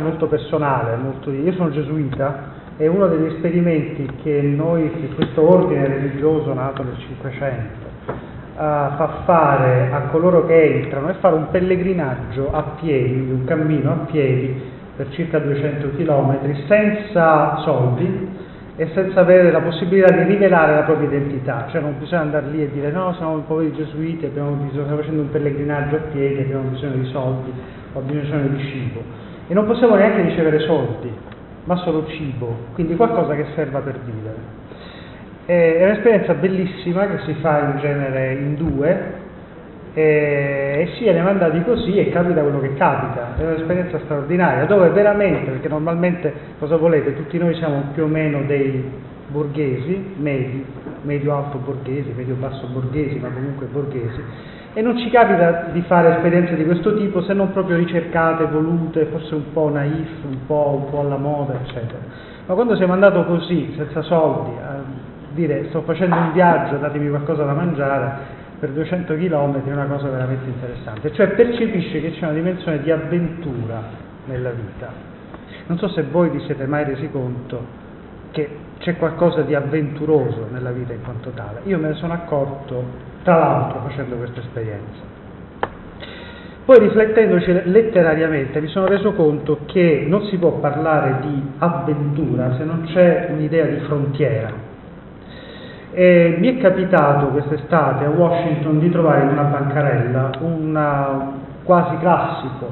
molto personale, molto, io sono gesuita e uno degli esperimenti che noi, che questo ordine religioso nato nel Cinquecento, uh, fa fare a coloro che entrano è fare un pellegrinaggio a piedi, un cammino a piedi per circa 200 km senza soldi e senza avere la possibilità di rivelare la propria identità, cioè non bisogna andare lì e dire no, siamo poveri gesuiti, abbiamo bisogno, stiamo facendo un pellegrinaggio a piedi, abbiamo bisogno di soldi, abbiamo bisogno di cibo e non possiamo neanche ricevere soldi, ma solo cibo, quindi qualcosa che serva per vivere. È un'esperienza bellissima che si fa in genere in due e si viene mandati così e capita quello che capita. È un'esperienza straordinaria dove veramente, perché normalmente cosa volete? Tutti noi siamo più o meno dei borghesi, medi, medio-alto borghesi, medio-basso borghesi, ma comunque borghesi, e non ci capita di fare esperienze di questo tipo se non proprio ricercate, volute, forse un po' naif, un po', un po alla moda, eccetera. Ma quando siamo andati così, senza soldi, dire sto facendo un viaggio, datemi qualcosa da mangiare, per 200 km è una cosa veramente interessante, cioè percepisce che c'è una dimensione di avventura nella vita. Non so se voi vi siete mai resi conto che c'è qualcosa di avventuroso nella vita in quanto tale. Io me ne sono accorto, tra l'altro, facendo questa esperienza. Poi riflettendoci letterariamente mi sono reso conto che non si può parlare di avventura se non c'è un'idea di frontiera. E mi è capitato quest'estate a Washington di trovare in una bancarella un quasi classico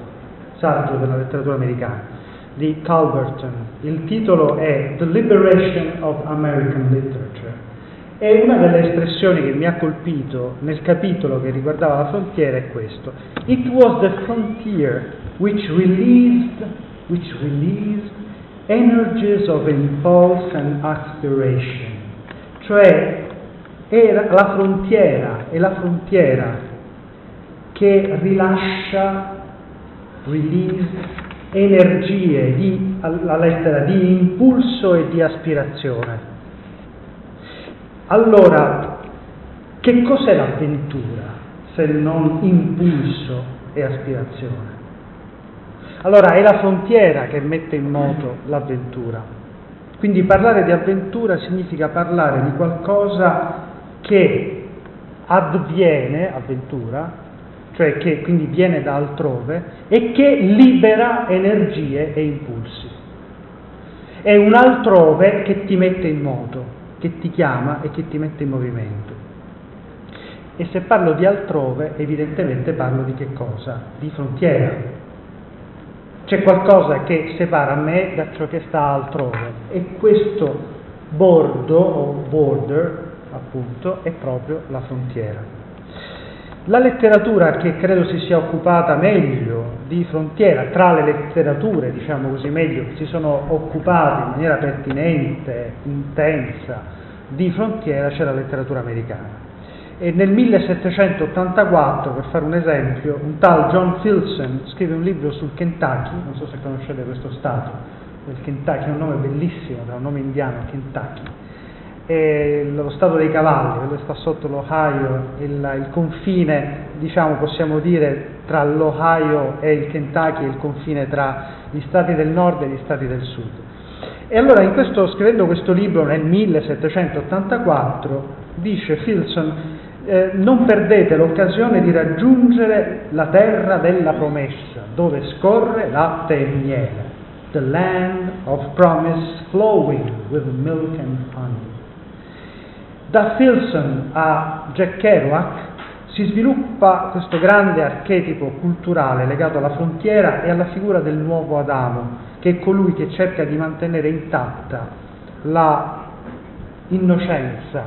saggio della letteratura americana di Calverton. Il titolo è The Liberation of American Literature. E una delle espressioni che mi ha colpito nel capitolo che riguardava la frontiera è questo. It was the frontier which released, which released energies of impulse and aspiration cioè è la frontiera, è la frontiera che rilascia, release, energie di, la lettera di impulso e di aspirazione. Allora, che cos'è l'avventura se non impulso e aspirazione? Allora è la frontiera che mette in moto l'avventura. Quindi parlare di avventura significa parlare di qualcosa che avviene, avventura, cioè che quindi viene da altrove e che libera energie e impulsi. È un altrove che ti mette in moto, che ti chiama e che ti mette in movimento. E se parlo di altrove, evidentemente parlo di che cosa? Di frontiera, c'è qualcosa che separa me da ciò che sta altrove e questo bordo o border appunto è proprio la frontiera. La letteratura che credo si sia occupata meglio di frontiera, tra le letterature, diciamo così meglio, che si sono occupate in maniera pertinente, intensa, di frontiera, c'è la letteratura americana. E nel 1784, per fare un esempio, un tal John Filson scrive un libro sul Kentucky, non so se conoscete questo stato, il Kentucky è un nome bellissimo, è un nome indiano, Kentucky, è lo stato dei cavalli, quello sta sotto l'Ohio, il, il confine, diciamo, possiamo dire, tra l'Ohio e il Kentucky, il confine tra gli stati del nord e gli stati del sud. E allora, questo, scrivendo questo libro nel 1784, dice Filson eh, non perdete l'occasione di raggiungere la terra della promessa, dove scorre latte e miele, the land of promise flowing with milk and honey. Da Filson a Jack Kerouac si sviluppa questo grande archetipo culturale legato alla frontiera e alla figura del nuovo Adamo, che è colui che cerca di mantenere intatta la innocenza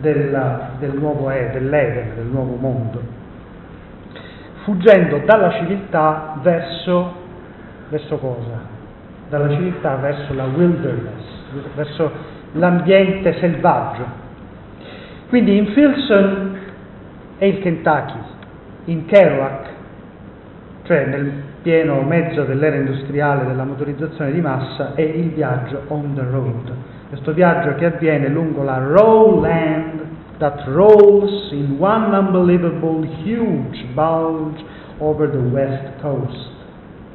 del, del nuovo e, dell'Eden, del nuovo mondo, fuggendo dalla civiltà verso, verso cosa? Dalla civiltà verso la wilderness, verso l'ambiente selvaggio. Quindi in Filson è il Kentucky, in Kerouac, cioè nel pieno mezzo dell'era industriale della motorizzazione di massa, è il viaggio on the road questo viaggio che avviene lungo la raw land that rolls in one unbelievable huge bulge over the west coast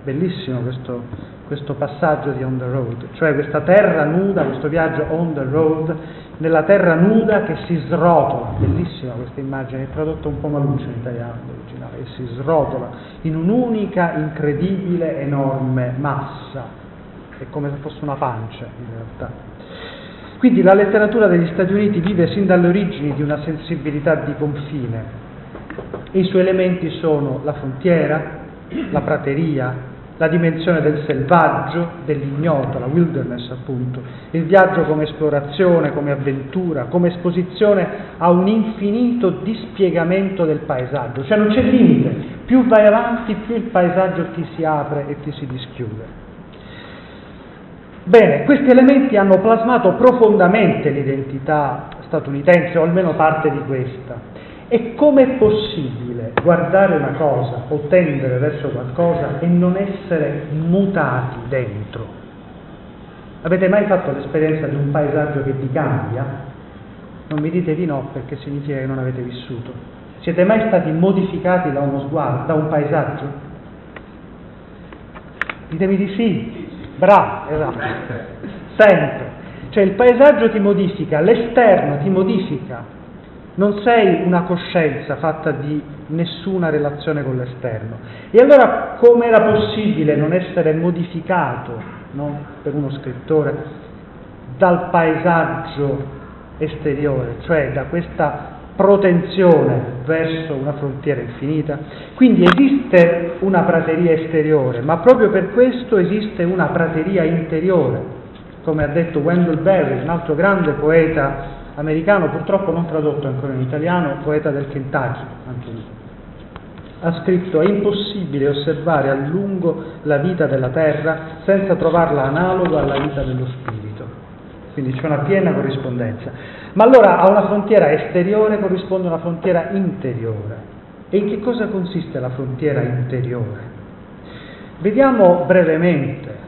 bellissimo questo, questo passaggio di On the Road, cioè questa terra nuda, questo viaggio on the road, nella terra nuda che si srotola, bellissima questa immagine, è tradotta un po' maluccio in italiano l'originale, che si srotola in un'unica incredibile enorme massa, è come se fosse una pancia in realtà. Quindi la letteratura degli Stati Uniti vive sin dalle origini di una sensibilità di confine. E i suoi elementi sono la frontiera, la prateria, la dimensione del selvaggio, dell'ignoto, la wilderness appunto, il viaggio come esplorazione, come avventura, come esposizione a un infinito dispiegamento del paesaggio, cioè non c'è limite, più vai avanti più il paesaggio ti si apre e ti si dischiude. Bene, questi elementi hanno plasmato profondamente l'identità statunitense, o almeno parte di questa. E com'è possibile guardare una cosa o tendere verso qualcosa e non essere mutati dentro? Avete mai fatto l'esperienza di un paesaggio che vi cambia? Non mi dite di no perché significa che non avete vissuto. Siete mai stati modificati da uno sguardo, da un paesaggio? Ditemi di sì. Bravo, esatto. Sempre. Cioè il paesaggio ti modifica, l'esterno ti modifica, non sei una coscienza fatta di nessuna relazione con l'esterno. E allora come era possibile non essere modificato no, per uno scrittore dal paesaggio esteriore, cioè da questa protenzione verso una frontiera infinita? Quindi esiste una prateria esteriore, ma proprio per questo esiste una prateria interiore, come ha detto Wendell Berry, un altro grande poeta americano, purtroppo non tradotto ancora in italiano, poeta del Kentucky, anche lì. Ha scritto: È impossibile osservare a lungo la vita della terra senza trovarla analoga alla vita dello spirito. Quindi c'è una piena corrispondenza. Ma allora a una frontiera esteriore corrisponde una frontiera interiore. E in che cosa consiste la frontiera interiore? Vediamo brevemente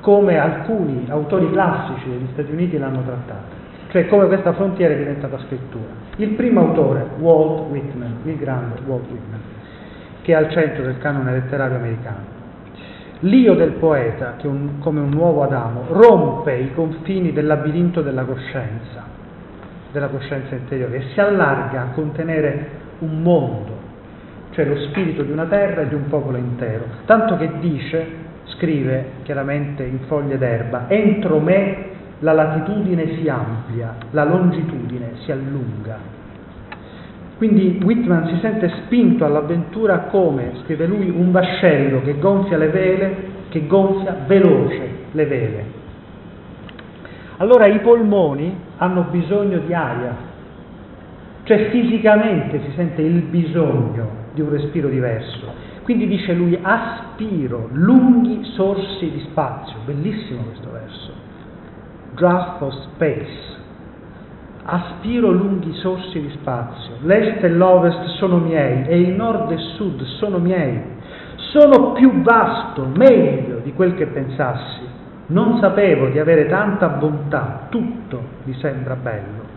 come alcuni autori classici degli Stati Uniti l'hanno trattata cioè come questa frontiera è diventata scrittura. Il primo autore, Walt Whitman, il grande Walt Whitman, che è al centro del canone letterario americano. L'io del poeta, che un, come un nuovo Adamo, rompe i confini del labirinto della coscienza, della coscienza interiore, e si allarga a contenere un mondo, cioè lo spirito di una terra e di un popolo intero. Tanto che dice, scrive chiaramente in foglie d'erba, entro me la latitudine si amplia, la longitudine si allunga. Quindi Whitman si sente spinto all'avventura come, scrive lui, un vascello che gonfia le vele, che gonfia veloce le vele. Allora i polmoni hanno bisogno di aria, cioè fisicamente si sente il bisogno di un respiro diverso. Quindi dice lui, aspiro lunghi sorsi di spazio, bellissimo questo verso draft of space. Aspiro lunghi sorsi di spazio. L'est e l'ovest sono miei e il nord e il sud sono miei. Sono più vasto, meglio di quel che pensassi. Non sapevo di avere tanta bontà, tutto mi sembra bello.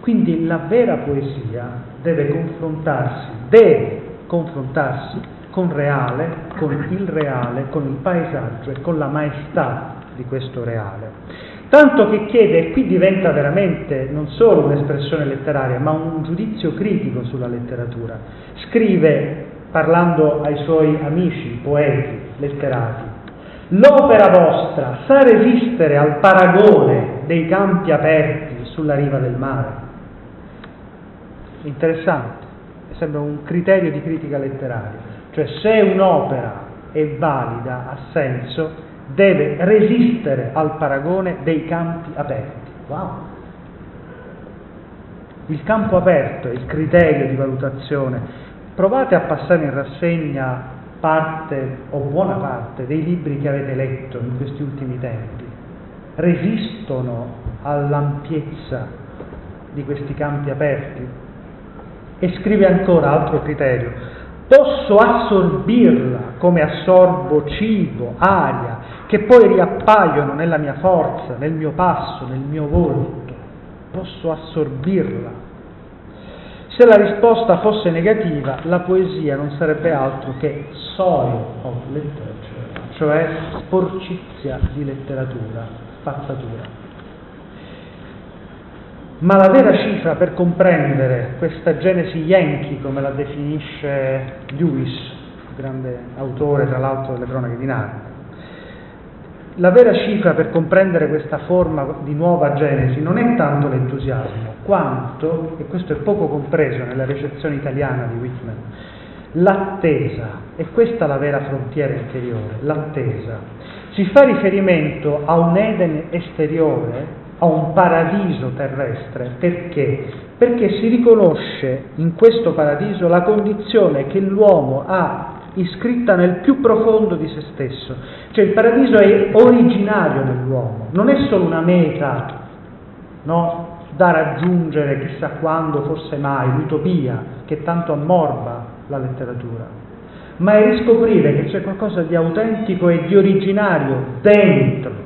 Quindi la vera poesia deve confrontarsi, deve confrontarsi con reale, con il reale, con il paesaggio e con la maestà di questo reale. Tanto che chiede, e qui diventa veramente non solo un'espressione letteraria, ma un giudizio critico sulla letteratura. Scrive, parlando ai suoi amici, poeti, letterati, l'opera vostra sa resistere al paragone dei campi aperti sulla riva del mare. Interessante, sembra un criterio di critica letteraria, cioè se un'opera è valida, ha senso, deve resistere al paragone dei campi aperti. Wow! Il campo aperto è il criterio di valutazione. Provate a passare in rassegna parte o buona parte dei libri che avete letto in questi ultimi tempi. Resistono all'ampiezza di questi campi aperti? E scrive ancora altro criterio. Posso assorbirla come assorbo cibo, aria, che poi riappaiono nella mia forza, nel mio passo, nel mio volto. Posso assorbirla. Se la risposta fosse negativa, la poesia non sarebbe altro che soil of literature, cioè sporcizia di letteratura, spazzatura. Ma la vera cifra per comprendere questa genesi yankee, come la definisce Lewis, grande autore tra l'altro delle cronache di Narnia, la vera cifra per comprendere questa forma di nuova genesi non è tanto l'entusiasmo, quanto, e questo è poco compreso nella ricezione italiana di Whitman, l'attesa, e questa la vera frontiera interiore, l'attesa. Si fa riferimento a un Eden esteriore a un paradiso terrestre. Perché? Perché si riconosce in questo paradiso la condizione che l'uomo ha iscritta nel più profondo di se stesso. Cioè il paradiso è originario nell'uomo, non è solo una meta no? da raggiungere chissà quando, forse mai, l'utopia che tanto ammorba la letteratura, ma è riscoprire che c'è qualcosa di autentico e di originario dentro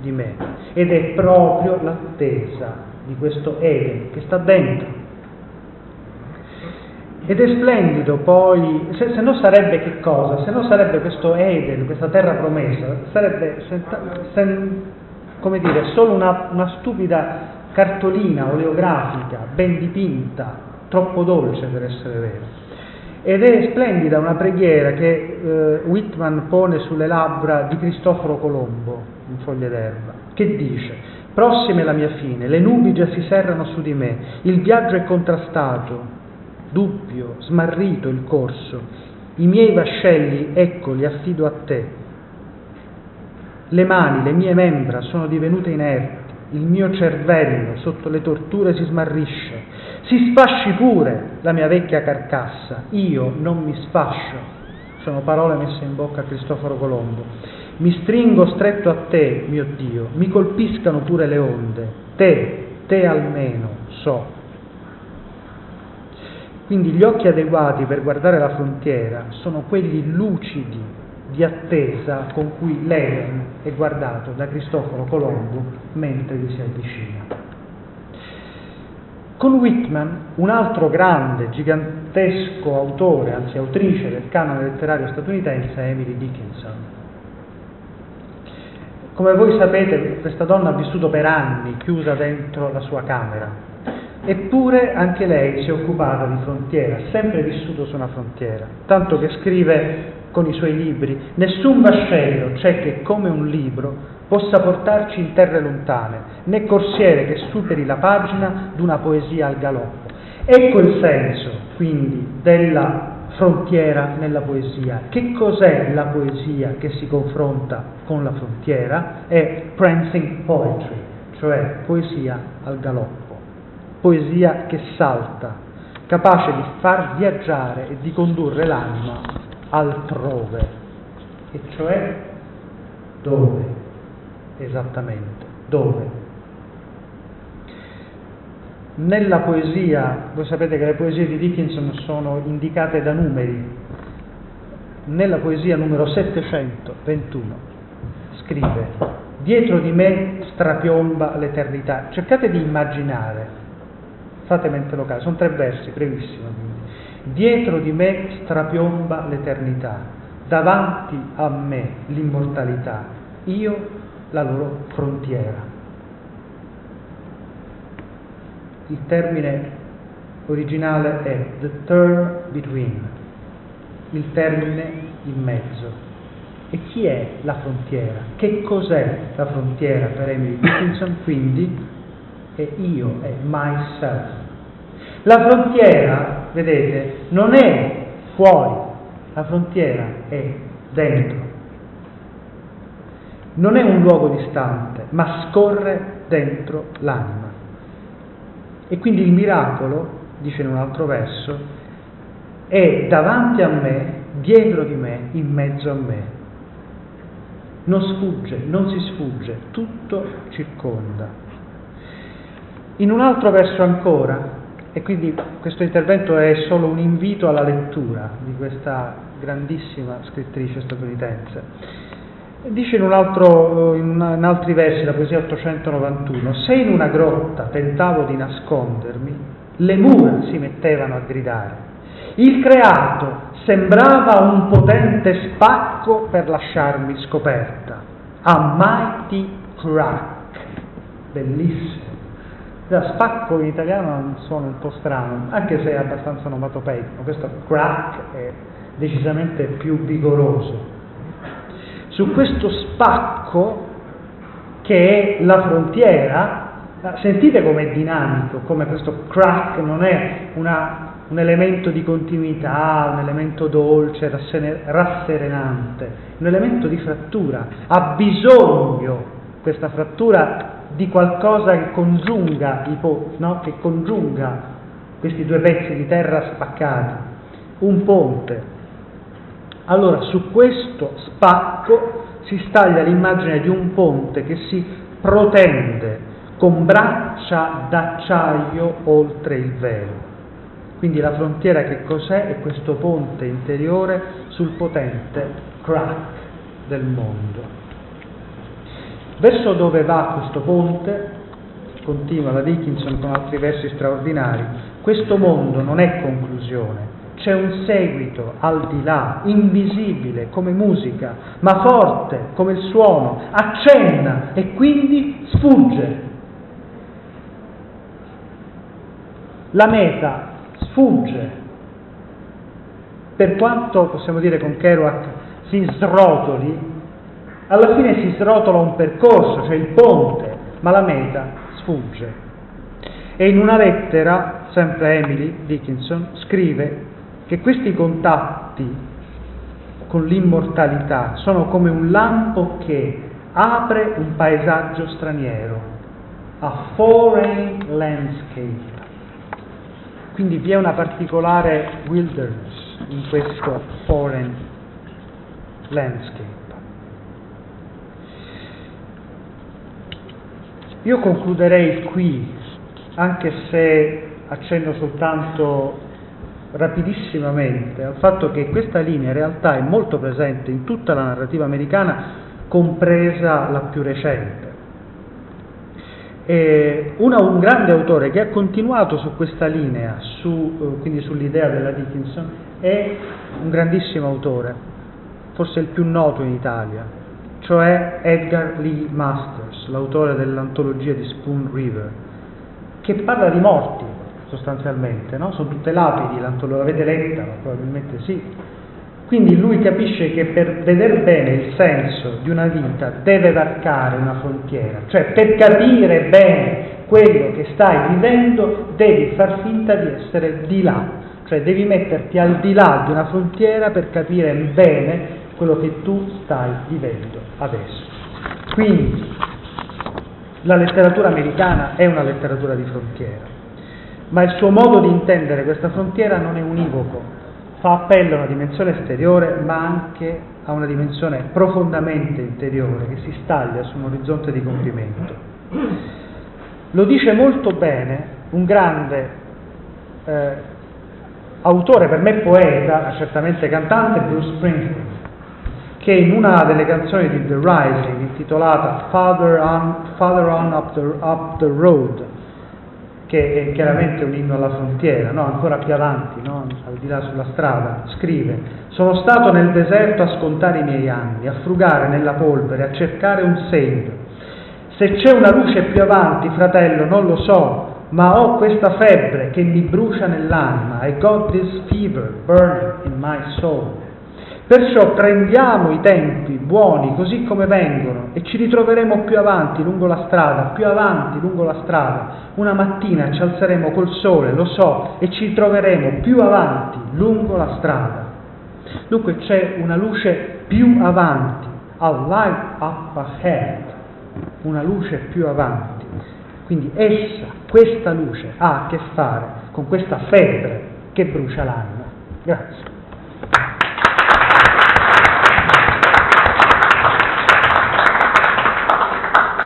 di me ed è proprio l'attesa di questo Eden che sta dentro. Ed è splendido poi, se, se no sarebbe che cosa? Se no sarebbe questo Eden, questa terra promessa, sarebbe senta, sen, come dire, solo una, una stupida cartolina oleografica, ben dipinta, troppo dolce per essere vera. Ed è splendida una preghiera che eh, Whitman pone sulle labbra di Cristoforo Colombo, in foglie d'erba, che dice, prossima è la mia fine, le nubi già si serrano su di me, il viaggio è contrastato, dubbio, smarrito il corso, i miei vascelli, ecco, li affido a te. Le mani, le mie membra sono divenute inerti, il mio cervello sotto le torture si smarrisce, si sfasci pure la mia vecchia carcassa, io non mi sfascio. Sono parole messe in bocca a Cristoforo Colombo. Mi stringo stretto a te, mio Dio, mi colpiscano pure le onde, te, te almeno so. Quindi gli occhi adeguati per guardare la frontiera sono quelli lucidi di attesa con cui l'Eden è guardato da Cristoforo Colombo mentre gli si avvicina. Con Whitman, un altro grande, gigantesco autore, anzi autrice del canone letterario statunitense, è Emily Dickinson. Come voi sapete, questa donna ha vissuto per anni chiusa dentro la sua camera, eppure anche lei si è occupata di frontiera, ha sempre vissuto su una frontiera, tanto che scrive con i suoi libri, nessun vascello c'è che come un libro possa portarci in terre lontane, né corsiere che superi la pagina d'una poesia al galoppo. Ecco il senso, quindi, della frontiera nella poesia. Che cos'è la poesia che si confronta con la frontiera? È prancing poetry, cioè poesia al galoppo, poesia che salta, capace di far viaggiare e di condurre l'anima altrove, e cioè dove? Esattamente, dove? Nella poesia, voi sapete che le poesie di Dickinson sono indicate da numeri, nella poesia numero 721 scrive, dietro di me strapiomba l'eternità, cercate di immaginare, fate mente locale, sono tre versi, brevissimo, dietro di me strapiomba l'eternità, davanti a me l'immortalità, io la loro frontiera. il termine originale è the term between, il termine in mezzo. E chi è la frontiera? Che cos'è la frontiera per Emily Dickinson? Quindi è io, è myself. La frontiera, vedete, non è fuori, la frontiera è dentro. Non è un luogo distante, ma scorre dentro l'anima. E quindi il miracolo, dice in un altro verso, è davanti a me, dietro di me, in mezzo a me. Non sfugge, non si sfugge, tutto circonda. In un altro verso ancora, e quindi questo intervento è solo un invito alla lettura di questa grandissima scrittrice statunitense, Dice in, altro, in, altri versi, la poesia 891, se in una grotta tentavo di nascondermi, le mura si mettevano a gridare. Il creato sembrava un potente spacco per lasciarmi scoperta. A mighty crack. Bellissimo. Da spacco in italiano è un suono un po' strano, anche se è abbastanza onomatopeico. Questo crack è decisamente più vigoroso. Su questo spacco, che è la frontiera, sentite com'è dinamico, come questo crack non è una, un elemento di continuità, un elemento dolce, rasserenante, un elemento di frattura. Ha bisogno questa frattura di qualcosa che congiunga, no? che congiunga questi due pezzi di terra spaccati, un ponte. Allora su questo spacco si staglia l'immagine di un ponte che si protende con braccia d'acciaio oltre il velo. Quindi la frontiera che cos'è? È questo ponte interiore sul potente crack del mondo. Verso dove va questo ponte? Continua la Dickinson con altri versi straordinari. Questo mondo non è conclusione, c'è un seguito al di là, invisibile come musica, ma forte come il suono, accenna e quindi sfugge. La meta sfugge. Per quanto possiamo dire con Kerouac si srotoli, alla fine si srotola un percorso, cioè il ponte, ma la meta sfugge. E in una lettera, sempre Emily Dickinson, scrive che questi contatti con l'immortalità sono come un lampo che apre un paesaggio straniero, a foreign landscape. Quindi vi è una particolare wilderness in questo foreign landscape. Io concluderei qui, anche se accenno soltanto rapidissimamente al fatto che questa linea in realtà è molto presente in tutta la narrativa americana, compresa la più recente. Una, un grande autore che ha continuato su questa linea, su, eh, quindi sull'idea della Dickinson, è un grandissimo autore, forse il più noto in Italia, cioè Edgar Lee Masters, l'autore dell'antologia di Spoon River, che parla di morti sostanzialmente, no? sono tutte lapidi, l'avete letta? Probabilmente sì. Quindi lui capisce che per vedere bene il senso di una vita deve varcare una frontiera, cioè per capire bene quello che stai vivendo devi far finta di essere di là, cioè devi metterti al di là di una frontiera per capire bene quello che tu stai vivendo adesso. Quindi la letteratura americana è una letteratura di frontiera, ma il suo modo di intendere questa frontiera non è univoco, fa appello a una dimensione esteriore, ma anche a una dimensione profondamente interiore che si staglia su un orizzonte di compimento. Lo dice molto bene un grande eh, autore, per me poeta, certamente cantante, Bruce Springsteen, che in una delle canzoni di The Rising, intitolata Father on, Father on up, the, up, the, Road, che è chiaramente un inno alla frontiera, no? ancora più avanti, no? al di là sulla strada, scrive, sono stato nel deserto a scontare i miei anni, a frugare nella polvere, a cercare un segno. Se c'è una luce più avanti, fratello, non lo so, ma ho questa febbre che mi brucia nell'anima. I got this fever burning in my soul. Perciò prendiamo i tempi buoni così come vengono e ci ritroveremo più avanti lungo la strada, più avanti lungo la strada. Una mattina ci alzeremo col sole, lo so, e ci troveremo più avanti lungo la strada. Dunque c'è una luce più avanti, a light up ahead, una luce più avanti. Quindi essa, questa luce, ha a che fare con questa febbre che brucia l'anima. Grazie.